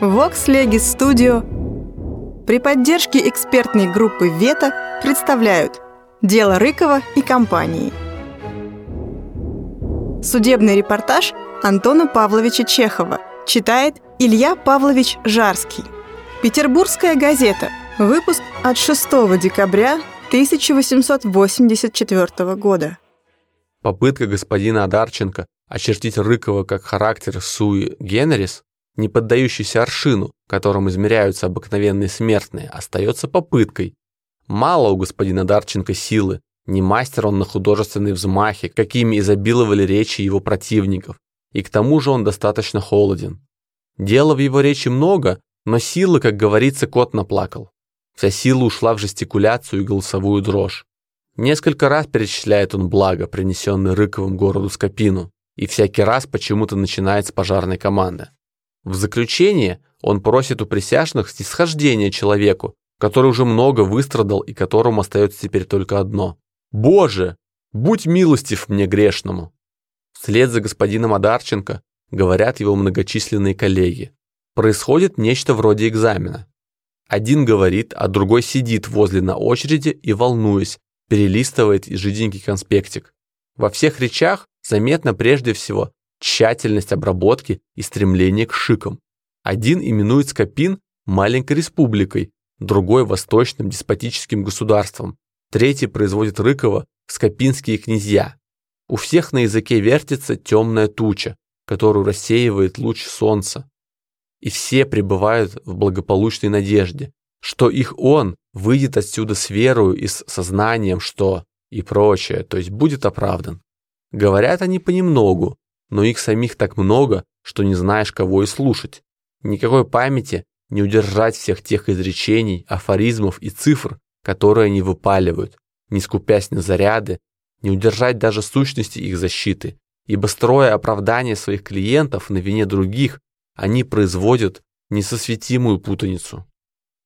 Vox Legis Studio при поддержке экспертной группы «Вета» представляют «Дело Рыкова и компании». Судебный репортаж Антона Павловича Чехова читает Илья Павлович Жарский. Петербургская газета. Выпуск от 6 декабря 1884 года. Попытка господина Адарченко очертить Рыкова как характер суи генерис не поддающийся аршину, которым измеряются обыкновенные смертные, остается попыткой. Мало у господина Дарченко силы, не мастер он на художественные взмахи, какими изобиловали речи его противников, и к тому же он достаточно холоден. Дела в его речи много, но силы, как говорится, кот наплакал. Вся сила ушла в жестикуляцию и голосовую дрожь. Несколько раз перечисляет он благо, принесенное Рыковым городу Скопину, и всякий раз почему-то начинает с пожарной команды. В заключение он просит у присяжных снисхождения человеку, который уже много выстрадал и которому остается теперь только одно. «Боже, будь милостив мне грешному!» Вслед за господином Адарченко говорят его многочисленные коллеги. Происходит нечто вроде экзамена. Один говорит, а другой сидит возле на очереди и, волнуясь, перелистывает жиденький конспектик. Во всех речах заметно прежде всего тщательность обработки и стремление к шикам. Один именует Скопин маленькой республикой, другой – восточным деспотическим государством, третий производит Рыкова скопинские князья. У всех на языке вертится темная туча, которую рассеивает луч солнца. И все пребывают в благополучной надежде, что их он выйдет отсюда с верою и с сознанием, что и прочее, то есть будет оправдан. Говорят они понемногу, но их самих так много, что не знаешь, кого и слушать. Никакой памяти не удержать всех тех изречений, афоризмов и цифр, которые они выпаливают, не скупясь на заряды, не удержать даже сущности их защиты, ибо строя оправдание своих клиентов на вине других, они производят несосветимую путаницу.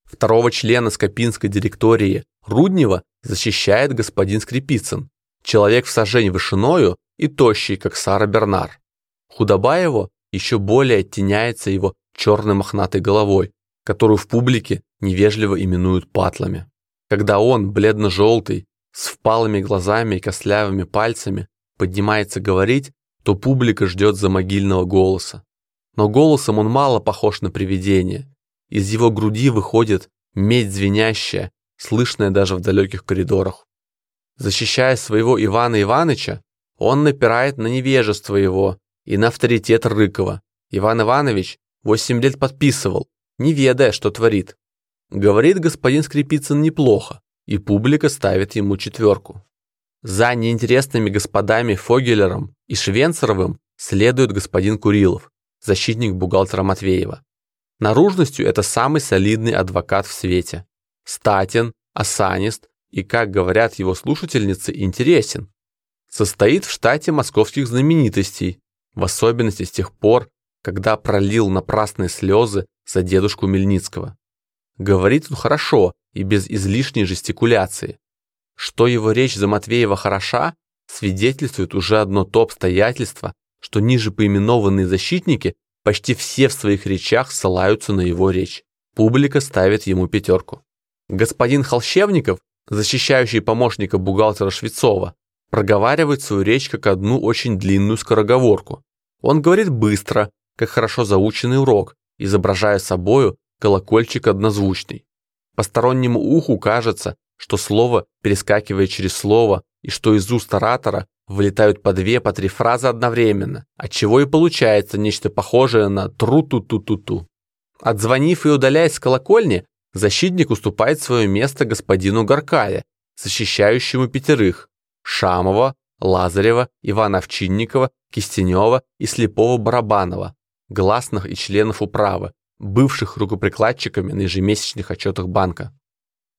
Второго члена Скопинской директории Руднева защищает господин Скрипицын, человек в сажень вышиною и тощий, как Сара Бернар. Худоба его еще более оттеняется его черной мохнатой головой, которую в публике невежливо именуют патлами. Когда он, бледно-желтый, с впалыми глазами и костлявыми пальцами, поднимается говорить, то публика ждет за могильного голоса. Но голосом он мало похож на привидение. Из его груди выходит медь звенящая, слышная даже в далеких коридорах. Защищая своего Ивана Иваныча, он напирает на невежество его и на авторитет Рыкова. Иван Иванович восемь лет подписывал, не ведая, что творит. Говорит господин Скрипицын неплохо, и публика ставит ему четверку. За неинтересными господами Фогелером и Швенцеровым следует господин Курилов, защитник бухгалтера Матвеева. Наружностью это самый солидный адвокат в свете. Статен, осанист и, как говорят его слушательницы, интересен состоит в штате московских знаменитостей, в особенности с тех пор, когда пролил напрасные слезы за дедушку Мельницкого. Говорит он хорошо и без излишней жестикуляции. Что его речь за Матвеева хороша, свидетельствует уже одно то обстоятельство, что ниже поименованные защитники почти все в своих речах ссылаются на его речь. Публика ставит ему пятерку. Господин Холщевников, защищающий помощника бухгалтера Швецова, проговаривает свою речь как одну очень длинную скороговорку. Он говорит быстро, как хорошо заученный урок, изображая собою колокольчик однозвучный. Постороннему уху кажется, что слово перескакивает через слово и что из уст оратора вылетают по две, по три фразы одновременно, отчего и получается нечто похожее на тру-ту-ту-ту-ту. Отзвонив и удаляясь с колокольни, защитник уступает свое место господину Горкая, защищающему пятерых, Шамова, Лазарева, Ивана Овчинникова, Кистенева и Слепого Барабанова, гласных и членов управы, бывших рукоприкладчиками на ежемесячных отчетах банка.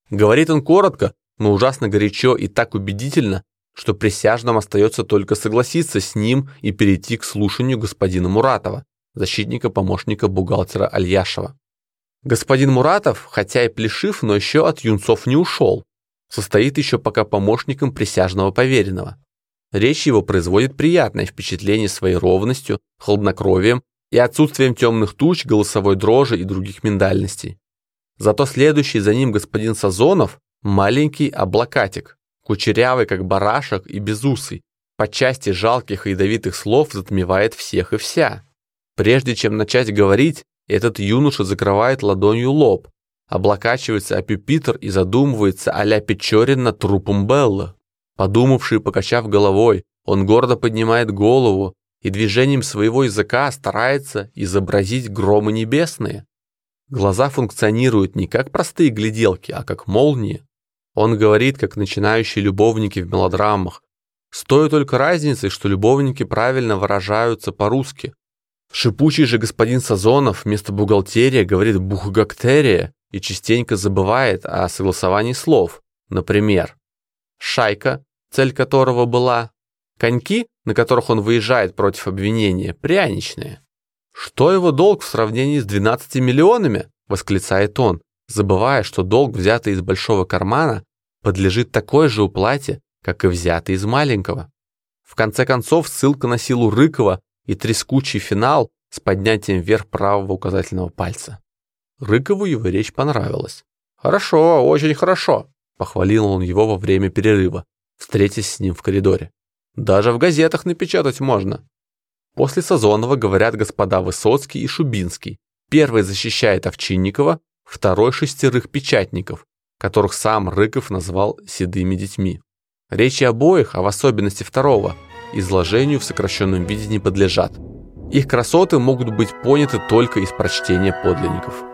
Говорит он коротко, но ужасно горячо и так убедительно, что присяжным остается только согласиться с ним и перейти к слушанию господина Муратова, защитника-помощника бухгалтера Альяшева. Господин Муратов, хотя и плешив, но еще от юнцов не ушел, состоит еще пока помощником присяжного поверенного. Речь его производит приятное впечатление своей ровностью, хладнокровием и отсутствием темных туч, голосовой дрожи и других миндальностей. Зато следующий за ним господин Сазонов – маленький облакатик, кучерявый, как барашек, и безусый, по части жалких и ядовитых слов затмевает всех и вся. Прежде чем начать говорить, этот юноша закрывает ладонью лоб, облокачивается о пюпитр и задумывается а-ля Печорин трупом Беллы. Подумавший, покачав головой, он гордо поднимает голову и движением своего языка старается изобразить громы небесные. Глаза функционируют не как простые гляделки, а как молнии. Он говорит, как начинающие любовники в мелодрамах, с той только разницей, что любовники правильно выражаются по-русски. Шипучий же господин Сазонов вместо бухгалтерия говорит бухгактерия и частенько забывает о согласовании слов. Например, шайка, цель которого была, коньки, на которых он выезжает против обвинения, пряничные. Что его долг в сравнении с 12 миллионами? восклицает он, забывая, что долг, взятый из большого кармана, подлежит такой же уплате, как и взятый из маленького. В конце концов, ссылка на силу Рыкова и трескучий финал с поднятием вверх правого указательного пальца. Рыкову его речь понравилась. «Хорошо, очень хорошо», — похвалил он его во время перерыва, встретясь с ним в коридоре. «Даже в газетах напечатать можно». После Сазонова говорят господа Высоцкий и Шубинский. Первый защищает Овчинникова, второй шестерых печатников, которых сам Рыков назвал «седыми детьми». Речи обоих, а в особенности второго, изложению в сокращенном виде не подлежат. Их красоты могут быть поняты только из прочтения подлинников.